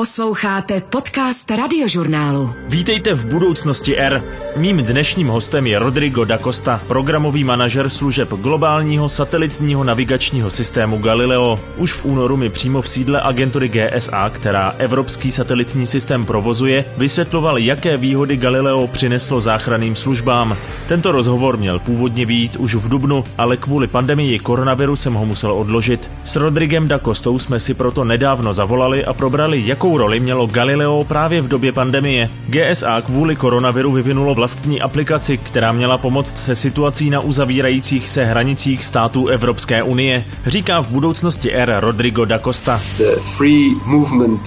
Posloucháte podcast radiožurnálu. Vítejte v budoucnosti R. Mým dnešním hostem je Rodrigo da Costa, programový manažer služeb globálního satelitního navigačního systému Galileo. Už v únoru mi přímo v sídle agentury GSA, která evropský satelitní systém provozuje, vysvětloval, jaké výhody Galileo přineslo záchranným službám. Tento rozhovor měl původně být už v dubnu, ale kvůli pandemii koronaviru jsem ho musel odložit. S Rodrigem da Costou jsme si proto nedávno zavolali a probrali, jakou Jakou roli mělo Galileo právě v době pandemie? GSA kvůli koronaviru vyvinulo vlastní aplikaci, která měla pomoct se situací na uzavírajících se hranicích států Evropské unie, říká v budoucnosti R. Rodrigo da Costa. The free movement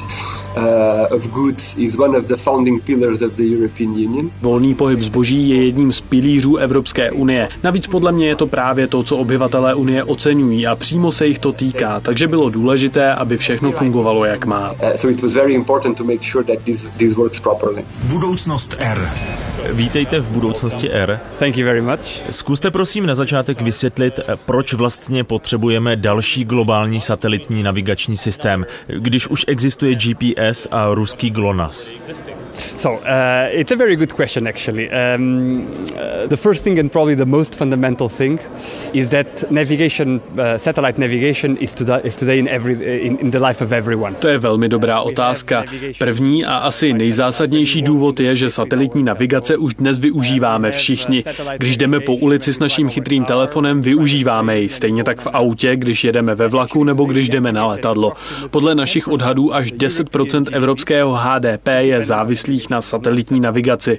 of goods is one of the founding pillars of the European Union. Volný pohyb zboží je jedním z pilířů Evropské unie. Navíc podle mě je to právě to, co obyvatelé unie oceňují a přímo se jich to týká, takže bylo důležité, aby všechno fungovalo jak má. Uh, so it was very important to make sure that this, this works properly. Budoucnost R. Vítejte v budoucnosti R. Thank you very much. Zkuste prosím na začátek vysvětlit, proč vlastně potřebujeme další globální satelitní navigační systém, když už existuje GPS a ruský GLONASS. So uh, it's a very good question, actually. Um, uh, the first thing and probably the most fundamental thing is that navigation, uh, satellite navigation, is today, is today in, every, in, in the life of everyone. To je velmi dobrá otázka. První a asi nejzásadnější důvod je, že satelitní navigace už dnes využíváme všichni. Když jdeme po ulici s naším chytrým telefonem, využíváme ji. Stejně tak v autě, když jedeme ve vlaku nebo když jdeme na letadlo. Podle našich odhadů až 10% evropského HDP je závislých na satelitní navigaci.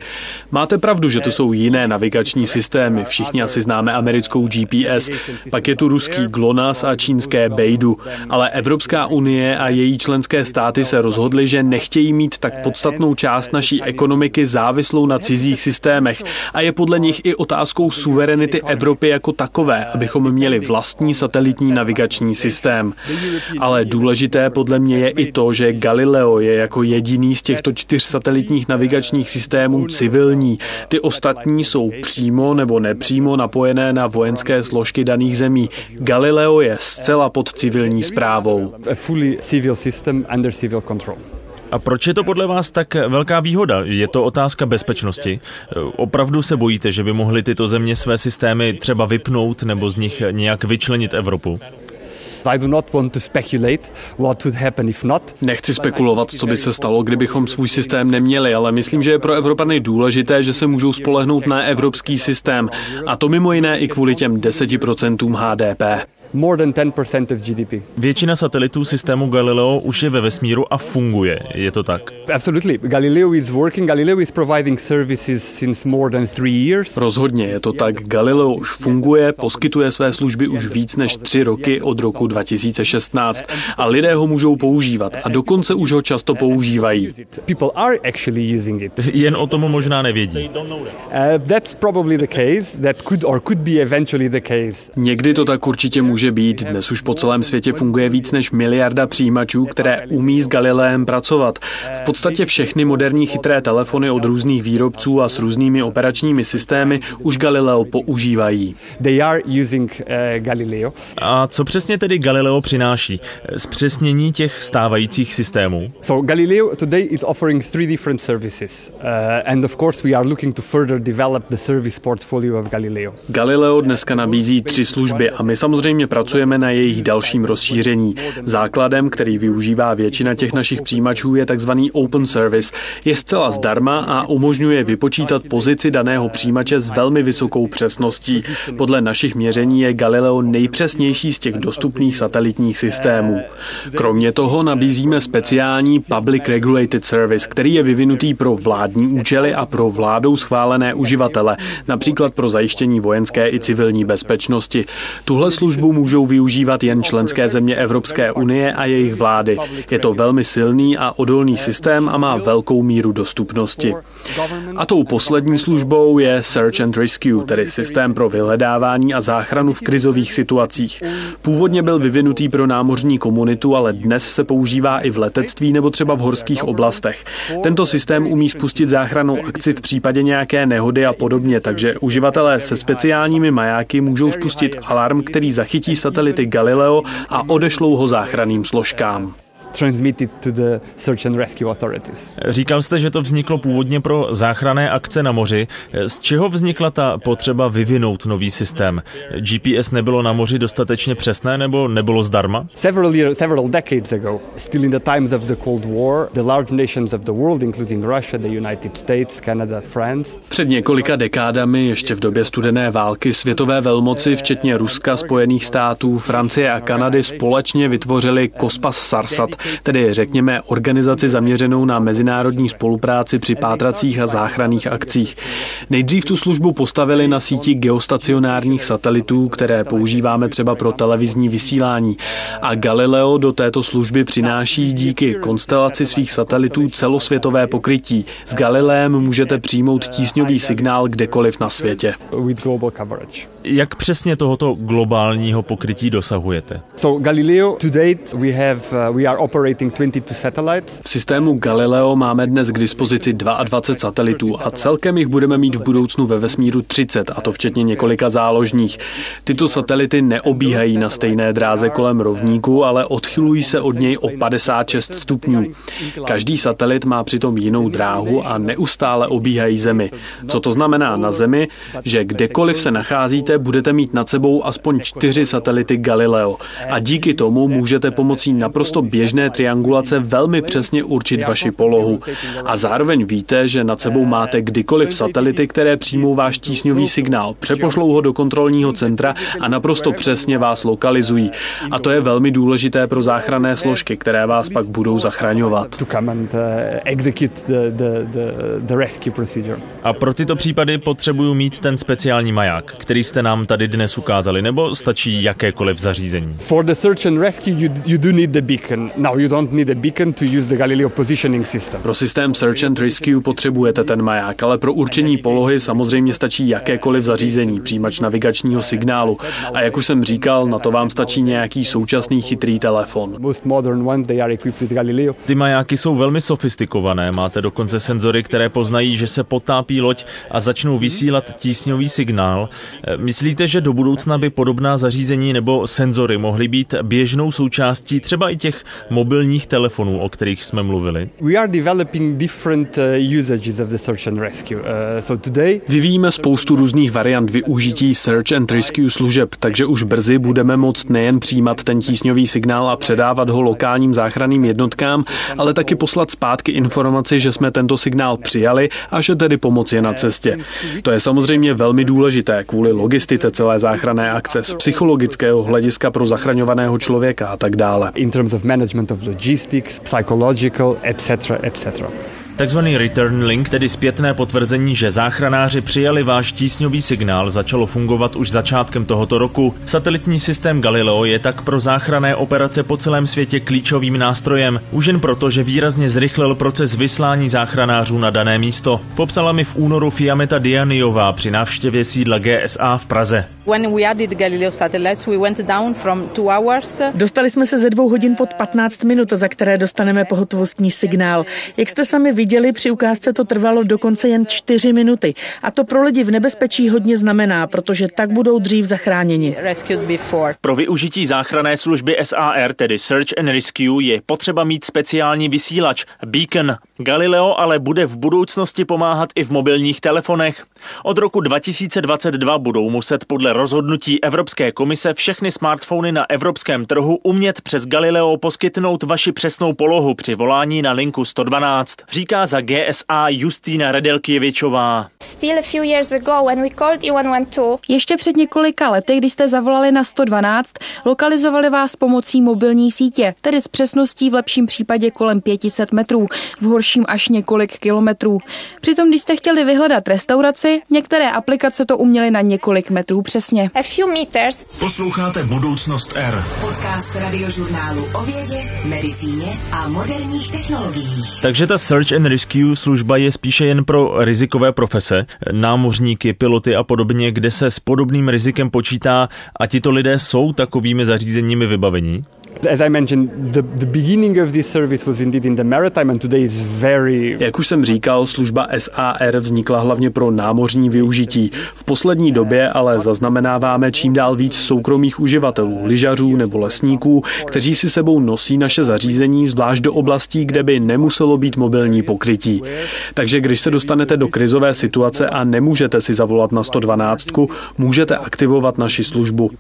Máte pravdu, že to jsou jiné navigační systémy. Všichni asi známe americkou GPS, pak je tu ruský GLONASS a čínské Beidou. Ale Evropská unie a její členské státy se rozhodly, že nechtějí mít tak podstatnou část naší ekonomiky závislou na cizích systémech a je podle nich i otázkou suverenity Evropy jako takové, abychom měli vlastní satelitní navigační systém. Ale důležité podle mě je i to, že Galileo je jako jediný z těchto čtyř satelitních navigačních systémů civilní. Ty ostatní jsou přímo nebo nepřímo napojené na vojenské složky daných zemí. Galileo je zcela pod civilní zprávou. A proč je to podle vás tak velká výhoda? Je to otázka bezpečnosti? Opravdu se bojíte, že by mohly tyto země své systémy třeba vypnout nebo z nich nějak vyčlenit Evropu? Nechci spekulovat, co by se stalo, kdybychom svůj systém neměli, ale myslím, že je pro Evropany důležité, že se můžou spolehnout na evropský systém. A to mimo jiné i kvůli těm 10% HDP more than 10% of GDP. Většina satelitů systému Galileo už je ve vesmíru a funguje. Je to tak? Absolutely. Galileo is working. Galileo is providing services since more than three years. Rozhodně je to tak. Galileo už funguje, poskytuje své služby už víc než tři roky od roku 2016 a lidé ho můžou používat a dokonce už ho často používají. People are actually using it. Jen o tom možná nevědí. Uh, that's probably the case. That could or could be eventually the case. Někdy to tak určitě může může být. Dnes už po celém světě funguje víc než miliarda přijímačů, které umí s Galileem pracovat. V podstatě všechny moderní chytré telefony od různých výrobců a s různými operačními systémy už Galileo používají. They are using, Galileo. A co přesně tedy Galileo přináší? Zpřesnění těch stávajících systémů? So Galileo today is offering three different services. Uh, and of course we are looking to further develop the service portfolio of Galileo. Galileo dneska nabízí tři služby a my samozřejmě pracujeme na jejich dalším rozšíření. Základem, který využívá většina těch našich přijímačů, je tzv. open service. Je zcela zdarma a umožňuje vypočítat pozici daného přijímače s velmi vysokou přesností. Podle našich měření je Galileo nejpřesnější z těch dostupných satelitních systémů. Kromě toho nabízíme speciální Public Regulated Service, který je vyvinutý pro vládní účely a pro vládou schválené uživatele, například pro zajištění vojenské i civilní bezpečnosti. Tuhle službu můžou využívat jen členské země Evropské unie a jejich vlády. Je to velmi silný a odolný systém a má velkou míru dostupnosti. A tou poslední službou je Search and Rescue, tedy systém pro vyhledávání a záchranu v krizových situacích. Původně byl vyvinutý pro námořní komunitu, ale dnes se používá i v letectví nebo třeba v horských oblastech. Tento systém umí spustit záchranou akci v případě nějaké nehody a podobně, takže uživatelé se speciálními majáky můžou spustit alarm, který zachytí satelity Galileo a odešlou ho záchranným složkám. Transmitted to the search and rescue authorities. Říkal jste, že to vzniklo původně pro záchranné akce na moři. Z čeho vznikla ta potřeba vyvinout nový systém? GPS nebylo na moři dostatečně přesné nebo nebylo zdarma? Several, years, several decades ago, still in the times of the Cold War, the large nations of the world, including Russia, the United States, Canada, France. Před několika dekádami, ještě v době studené války, světové velmoci, včetně Ruska, Spojených států, Francie a Kanady, společně vytvořili Kospas Sarsat, tedy řekněme organizaci zaměřenou na mezinárodní spolupráci při pátracích a záchranných akcích. Nejdřív tu službu postavili na síti geostacionárních satelitů, které používáme třeba pro televizní vysílání. A Galileo do této služby přináší díky konstelaci svých satelitů celosvětové pokrytí. S Galileem můžete přijmout tísňový signál kdekoliv na světě. Jak přesně tohoto globálního pokrytí dosahujete? So Galileo to date we have uh, we are operating 22 satellites. V systému Galileo máme dnes k dispozici 22 satelitů a celkem jich budeme mít v budoucnu ve vesmíru 30, a to včetně několika záložních. Tyto satelity neobíhají na stejné dráze kolem rovníku, ale odchylují se od něj o 56 stupňů. Každý satelit má přitom jinou dráhu a neustále obíhají Zemi. Co to znamená na Zemi? Že kdekoliv se nacházíte, budete mít nad sebou aspoň čtyři satelity Galileo a díky tomu můžete pomocí naprosto běžné triangulace velmi přesně určit vaši polohu. A zároveň víte, že nad sebou máte kdykoliv satelity, které přijmou váš tísňový signál, přepošlou ho do kontrolního centra a naprosto přesně vás lokalizují. A to je velmi důležité pro záchranné složky, které vás pak budou zachraňovat. A pro tyto případy potřebuju mít ten speciální maják, který jste nám tady dnes ukázali, nebo stačí jakékoliv zařízení? For the search and rescue you, you do need the beacon. Now you don't need a beacon to use the Galileo positioning system. Pro systém Search and Rescue potřebujete ten maják, ale pro určení polohy samozřejmě stačí jakékoliv zařízení, přijímač navigačního signálu. A jak už jsem říkal, na to vám stačí nějaký současný chytrý telefon. Most modern ones, they are equipped with Galileo. Ty majáky jsou velmi sofistikované, máte dokonce senzory, které poznají, že se potápí loď a začnou vysílat tísňový signál. Myslíte, že do budoucna by podobná zařízení nebo senzory mohly být běžnou součástí třeba i těch mobilních telefonů, o kterých jsme mluvili? We are developing different uh, usages of the search and rescue. Uh, so today Vyvíjíme spoustu různých variant využití search and rescue služeb, takže už brzy budeme moct nejen přijímat ten tísňový signál a předávat ho lokálním záchranným jednotkám, ale taky poslat zpátky informaci, že jsme tento signál přijali a že tedy pomoc je na cestě. To je samozřejmě velmi důležité kvůli logistice celé záchranné akce z psychologického hlediska pro zachraňovaného člověka a tak dále. in terms of management of logistics, psychological, etc., etc. Takzvaný return link, tedy zpětné potvrzení, že záchranáři přijali váš tísňový signál, začalo fungovat už začátkem tohoto roku. Satelitní systém Galileo je tak pro záchranné operace po celém světě klíčovým nástrojem, už jen proto, že výrazně zrychlil proces vyslání záchranářů na dané místo. Popsala mi v únoru Fiameta Dianiová při návštěvě sídla GSA v Praze. When we added Galileo satellites, we went down from two hours. Dostali jsme se ze dvou hodin pod 15 minut, za které dostaneme pohotovostní signál. Jak jste sami viděli, při ukázce to trvalo dokonce jen 4 minuty. A to pro lidi v nebezpečí hodně znamená, protože tak budou dřív zachráněni. Rescued before. Pro využití záchranné služby SAR, tedy Search and Rescue, je potřeba mít speciální vysílač Beacon. Galileo ale bude v budoucnosti pomáhat i v mobilních telefonech. Od roku 2022 budou muset podle rozhodnutí Evropské komise všechny smartfony na evropském trhu umět přes Galileo poskytnout vaši přesnou polohu při volání na linku 112, říká za GSA Justína Redelkievičová. Still a few years ago when we called E112, Ještě před několika lety, když jste zavolali na 112, lokalizovali vás pomocí mobilní sítě, tedy s přesností v lepším případě kolem 500 metrů, v horším až několik kilometrů. Přitom, když jste chtěli vyhledat restauraci, některé aplikace to uměly na několik metrů přesně. a few meters, Posloucháte Budoucnost R. Podcast radiožurnálu o vědě, medicíně a moderních technologiích. Takže ta Search and Rescue služba je spíše jen pro rizikové profese, námořníky, piloty a podobně, kde se s podobným rizikem počítá a tito lidé jsou takovými zařízeními vybavení? Jak už jsem říkal, služba SAR vznikla hlavně pro námořní využití. V poslední době ale zaznamenáváme čím dál víc soukromých uživatelů, lyžařů nebo lesníků, kteří si sebou nosí naše zařízení, zvlášť do oblastí, kde by nemuselo být mobilní pokrytí. Takže když se dostanete do krizové situace a nemůžete si zavolat na 112, můžete aktivovat naši službu.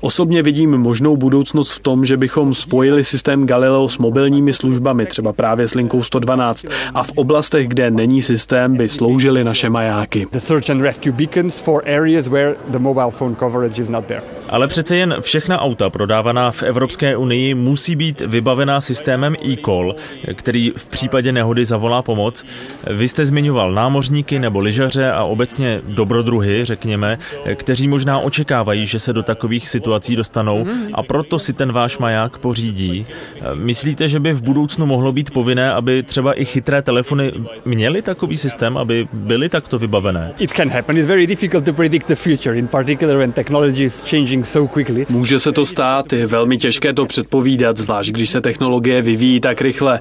Osobně vidím možnou budoucnost v tom, že bychom spojili systém Galileo s mobilními službami, třeba právě s linkou 112, a v oblastech, kde není systém, by sloužily naše majáky. The search and rescue beacons for areas where the mobile phone coverage is not there. Ale přece jen všechna auta prodávaná v Evropské unii musí být vybavená systémem e-call, který v případě nehody zavolá pomoc. Vy jste zmiňoval námořníky nebo lyžaře a obecně dobrodruhy, řekněme, kteří možná očekávají, že se do takových situací dostanou a proto si ten váš maják pořídí. Myslíte, že by v budoucnu mohlo být povinné, aby třeba i chytré telefony měly takový systém, aby byly takto vybavené? It can happen. It's very difficult to predict the future, in particular when technology is changing so quickly. Může se to stát, je velmi těžké to předpovídat, zvlášť když se technologie vyvíjí tak rychle.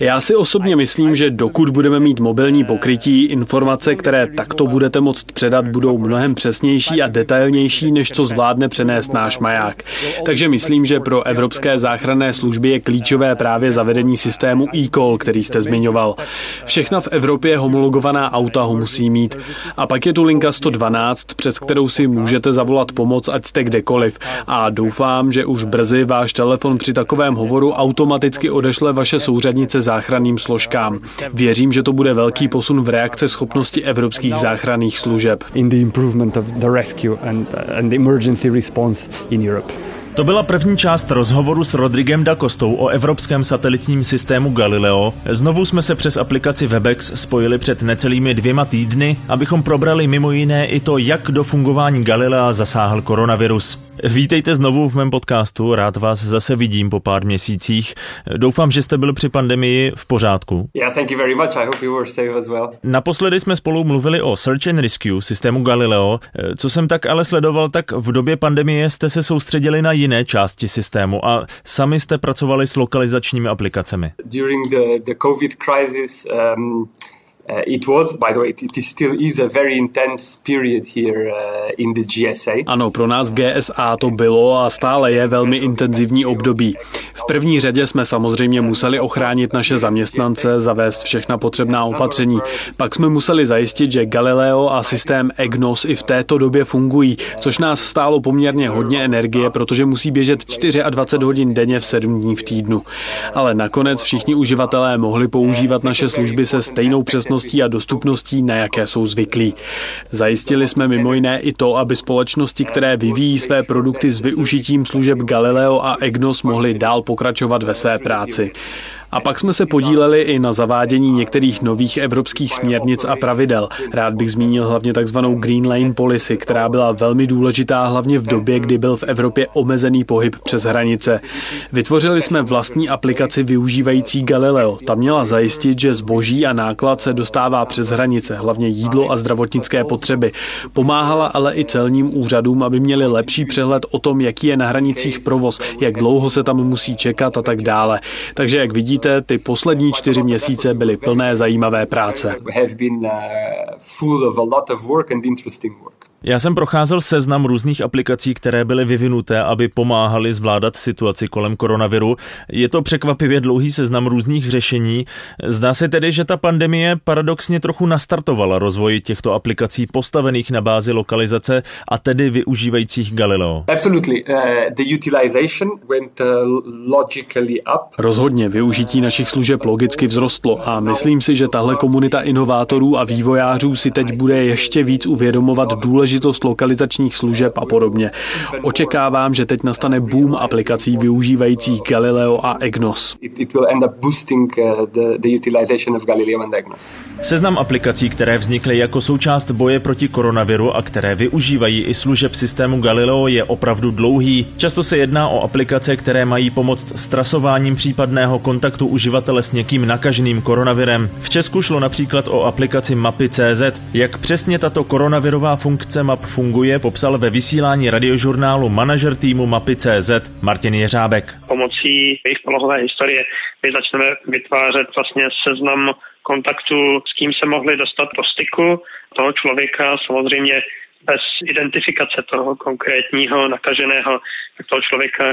Já si osobně myslím, že dokud budeme mít mobilní pokrytí, informace, které takto budete moct předat, budou mnohem přesnější a detailnější, než co zvládne přenést náš maják. Takže myslím, že pro evropské záchranné služby je klíčové právě zavedení systému e-call, který jste zmiňoval. Všechna v Evropě homologovaná auta ho musí mít. A pak je tu linka 112, přes kterou si můžete zavolat pomoc, ať jste kdekoliv. A doufám, že už brzy váš telefon při takovém hovoru automaticky odešle vaše souřadnice záchranným složkám. Věřím, že to bude velký posun v reakce schopnosti evropských záchranných služeb. In the improvement of the rescue and, and the emergency response in Europe. To byla první část rozhovoru s Rodrigem da Costou o evropském satelitním systému Galileo. Znovu jsme se přes aplikaci Webex spojili před necelými dvěma týdny, abychom probrali mimo jiné i to, jak do fungování Galilea zasáhl koronavirus. Vítejte znovu v mém podcastu, rád vás zase vidím po pár měsících. Doufám, že jste byl při pandemii v pořádku. Yeah, thank you very much. I hope you were safe as well. Naposledy jsme spolu mluvili o Search and Rescue systému Galileo. Co jsem tak ale sledoval, tak v době pandemie jste se soustředili na jiné části systému a sami jste pracovali s lokalizačními aplikacemi. During the, the COVID crisis, um, Uh, it was, by the way, it, it still is a very intense period here uh, in the GSA. Ano, pro nás GSA to bylo a stále je velmi intenzivní období. V první řadě jsme samozřejmě museli ochránit naše zaměstnance, zavést všechna potřebná opatření. Pak jsme museli zajistit, že Galileo a systém EGNOS i v této době fungují, což nás stálo poměrně hodně energie, protože musí běžet 24 hodin denně v 7 dní v týdnu. Ale nakonec všichni uživatelé mohli používat naše služby se stejnou přesností a dostupností, na jaké jsou zvyklí. Zajistili jsme mimo jiné i to, aby společnosti, které vyvíjí své produkty s využitím služeb Galileo a EGNOS, mohly dál pokračovat ve své práci. A pak jsme se podíleli i na zavádění některých nových evropských směrnic a pravidel. Rád bych zmínil hlavně takzvanou Green Lane Policy, která byla velmi důležitá hlavně v době, kdy byl v Evropě omezený pohyb přes hranice. Vytvořili jsme vlastní aplikaci využívající Galileo. Ta měla zajistit, že zboží a náklad se dostává přes hranice, hlavně jídlo a zdravotnické potřeby. Pomáhala ale i celním úřadům, aby měli lepší přehled o tom, jaký je na hranicích provoz, jak dlouho se tam musí čekat a tak dále. Takže jak vidíte, vidíte, ty poslední čtyři měsíce byly plné zajímavé práce. Já jsem procházel seznam různých aplikací, které byly vyvinuté, aby pomáhaly zvládat situaci kolem koronaviru. Je to překvapivě dlouhý seznam různých řešení. Zdá se tedy, že ta pandemie paradoxně trochu nastartovala rozvoj těchto aplikací postavených na bázi lokalizace a tedy využívajících Galileo. Absolutely. Uh, the utilization went uh, logically up. Rozhodně využití našich služeb logicky vzrostlo a myslím si, že tahle komunita inovátorů a vývojářů si teď bude ještě víc uvědomovat důležitost důležitost lokalizačních služeb a podobně. Očekávám, že teď nastane boom aplikací využívajících Galileo a EGNOS. Seznam aplikací, které vznikly jako součást boje proti koronaviru a které využívají i služeb systému Galileo, je opravdu dlouhý. Často se jedná o aplikace, které mají pomoct s trasováním případného kontaktu uživatele s někým nakaženým koronavirem. V Česku šlo například o aplikaci Mapy.cz. Jak přesně tato koronavirová funkce aplikace MAP funguje, popsal ve vysílání radiožurnálu manažer týmu Mapy.cz Martin Jeřábek. Pomocí jejich polohové historie my začneme vytvářet vlastně seznam kontaktů, s kým se mohli dostat do styku toho člověka, samozřejmě bez identifikace toho konkrétního nakaženého, tak toho člověka,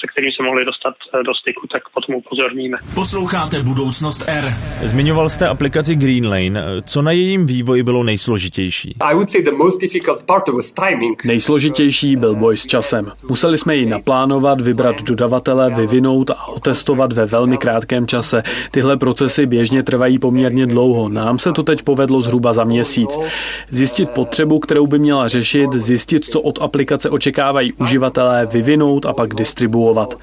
se kterým se mohli dostat e, do styku, tak potom upozorníme. Posloucháte Budoucnost R. Zmiňoval jste aplikaci Green Lane. Co na jejím vývoji bylo nejsložitější? I would say the most difficult part was timing. Nejsložitější byl boj s časem. Museli jsme ji naplánovat, vybrat dodavatele, vyvinout a otestovat ve velmi krátkém čase. Tyhle procesy běžně trvají poměrně dlouho. Nám se to teď povedlo zhruba za měsíc. Zjistit potřebu, kterou by měla řešit, zjistit, co od aplikace očekávají uživatelé, vyvinout a pak distribuovat.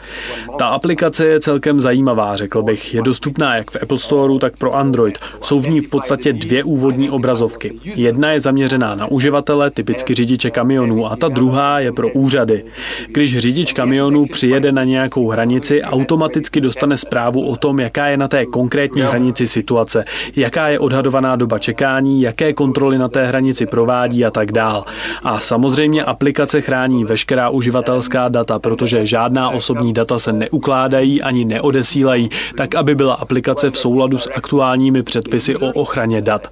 Ta aplikace je celkem zajímavá, řekl bych. Je dostupná jak v Apple Store, tak pro Android. Jsou v ní v podstatě dvě úvodní obrazovky. Jedna je zaměřená na uživatele, typicky řidiče kamionů, a ta druhá je pro úřady. Když řidič kamionu přijede na nějakou hranici, automaticky dostane zprávu o tom, jaká je na té konkrétní hranici situace, jaká je odhadovaná doba čekání, jaké kontroly na té hranici provádí a tak dále. A samozřejmě aplikace chrání veškerá uživatelská data, protože žádná osobní data se neukládají ani neodesílají, tak aby byla aplikace v souladu s aktuálními předpisy o ochraně dat.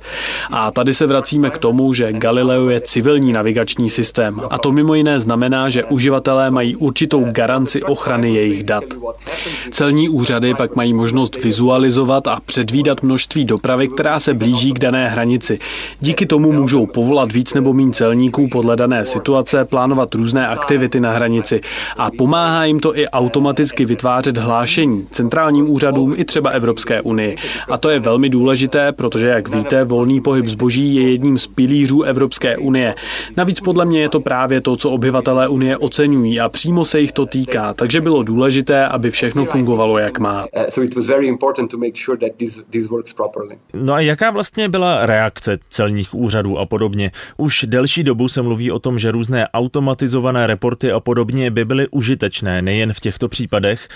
A tady se vracíme k tomu, že Galileo je civilní navigační systém. A to mimo jiné znamená, že uživatelé mají určitou garanci ochrany jejich dat. Celní úřady pak mají možnost vizualizovat a předvídat množství dopravy, která se blíží k dané hranici. Díky tomu můžou povolat víc nebo méně celníků podle dané situace, plánovat různé aktivity na hranici a pomáhá jim to i automaticky vytvářet hlášení centrálním úřadům i třeba Evropské unii. A to je velmi důležité, protože, jak víte, volný pohyb zboží je jedním z pilířů Evropské unie. Navíc podle mě je to právě to, co obyvatelé unie oceňují a přímo se jich to týká, takže bylo důležité, aby všechno fungovalo, jak má. No a jaká vlastně byla reakce celních úřadů a podobně? Už delší dobu se mluví o tom, že různé automatizované reporty a podobně by byly užitečné nejen v těchto případech.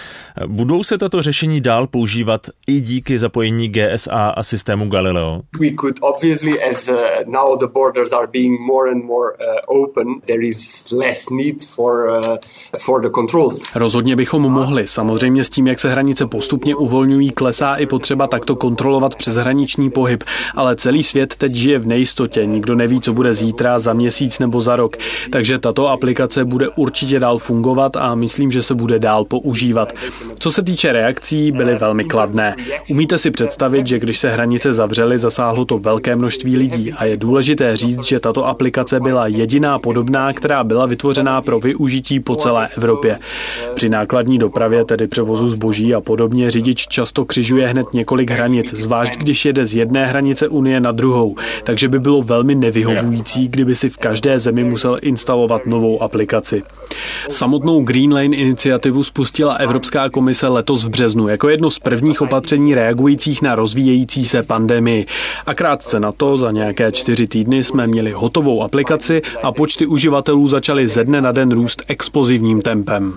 Budou se tato řešení dál používat i díky zapojení GSA a systému Galileo? We could obviously as uh, now the borders are being more and more uh, open, there is less need for uh, for the controls. Rozhodně bychom mohli. Samozřejmě s tím, jak se hranice postupně uvolňují, klesá i potřeba takto kontrolovat přeshraniční pohyb, ale celý svět teď žije v nejistotě. Nikdo neví, co bude zítra, za měsíc nebo za rok. Takže tato aplikace bude určitě dál fungovat a myslím, že se bude dál používat. Co se týče reakcí, byly velmi kladné. Umíte si představit, že když se hranice zavřely, zasáhlo to velké množství lidí a je důležité říct, že tato aplikace byla jediná podobná, která byla vytvořená pro využití po celé Evropě. Při nákladní dopravě, tedy převozu zboží a podobně, řidič často křižuje hned několik hranic, zvlášť když jede z jedné hranice Unie na druhou, takže by bylo velmi nevyhovující, kdyby si v každé zemi musel instalovat novou aplikaci. Samotnou Green Lane iniciativu spustila Evropská komise letos v březnu jako jedno z prvních opatření reagujících na rozvíjející se pandemii. A krátce na to, za nějaké čtyři týdny, jsme měli hotovou aplikaci a počty uživatelů začaly ze dne na den růst explozivním tempem.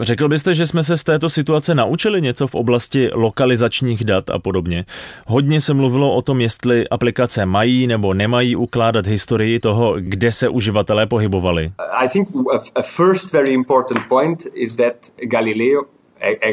Řekl byste, že jsme se z této situace naučili něco v oblasti lokalizačních dat a podobně? Hodně se mluvilo o tom, jestli aplikace mají nebo nemají ukládat historii toho, kde se uživatelé pohybovali. I think a first very important point is that Galileo,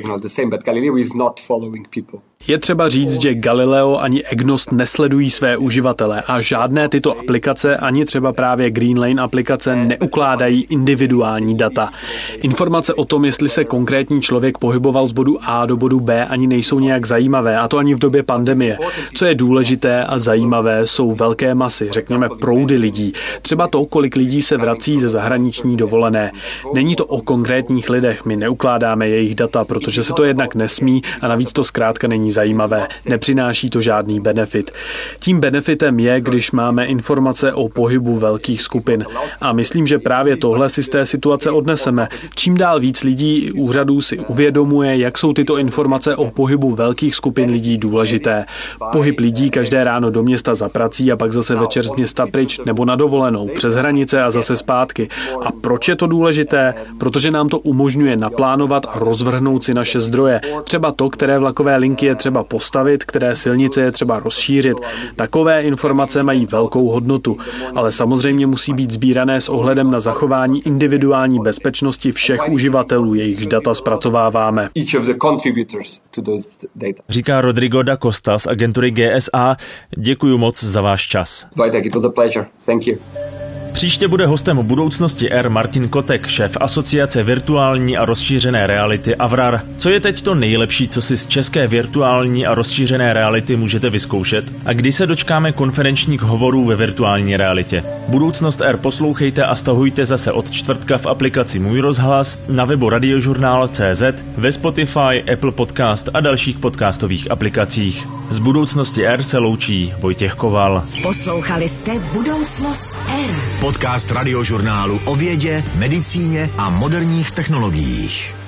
not the same, but Galileo is not following people. Je třeba říct, že Galileo ani EGNOS nesledují své uživatele a žádné tyto aplikace, ani třeba právě Greenlane aplikace neukládají individuální data. Informace o tom, jestli se konkrétní člověk pohyboval z bodu A do bodu B, ani nejsou nějak zajímavé, a to ani v době pandemie. Co je důležité a zajímavé, jsou velké masy, řekněme proudy lidí. Třeba to, kolik lidí se vrací ze zahraniční dovolené. Není to o konkrétních lidech, my neukládáme jejich data, protože se to jednak nesmí a navíc to zkrátka není zajímavé, nepřináší to žádný benefit. Tím benefitem je, když máme informace o pohybu velkých skupin. A myslím, že právě tohle si z té situace odneseme. Čím dál víc lidí úřadů si uvědomuje, jak jsou tyto informace o pohybu velkých skupin lidí důležité. Pohyb lidí každé ráno do města za prací a pak zase večer z města pryč nebo na dovolenou, přes hranice a zase zpátky. A proč je to důležité? Protože nám to umožňuje naplánovat a rozvrhnout si naše zdroje. Třeba to, které vlakové linky je je třeba postavit, které silnice je třeba rozšířit. Takové informace mají velkou hodnotu, ale samozřejmě musí být sbírané s ohledem na zachování individuální bezpečnosti všech uživatelů, jejichž data zpracováváme. Říká Rodrigo da Costa z agentury GSA. Děkuji moc za váš čas. Vajtek, it was a pleasure. Thank you. Příště bude hostem budoucnosti R Martin Kotek, šéf asociace virtuální a rozšířené reality Avrar. Co je teď to nejlepší, co si z české virtuální a rozšířené reality můžete vyzkoušet? A kdy se dočkáme konferenčních hovorů ve virtuální realitě? Budoucnost R poslouchejte a stahujte zase od čtvrtka v aplikaci Můj rozhlas, na webu radiožurnál.cz, ve Spotify, Apple Podcast a dalších podcastových aplikacích. Z budoucnosti R se loučí Vojtěch Koval. Poslouchali jste Budoucnost R. Podcast radiožurnálu o vědě, medicíně a moderních technologiích.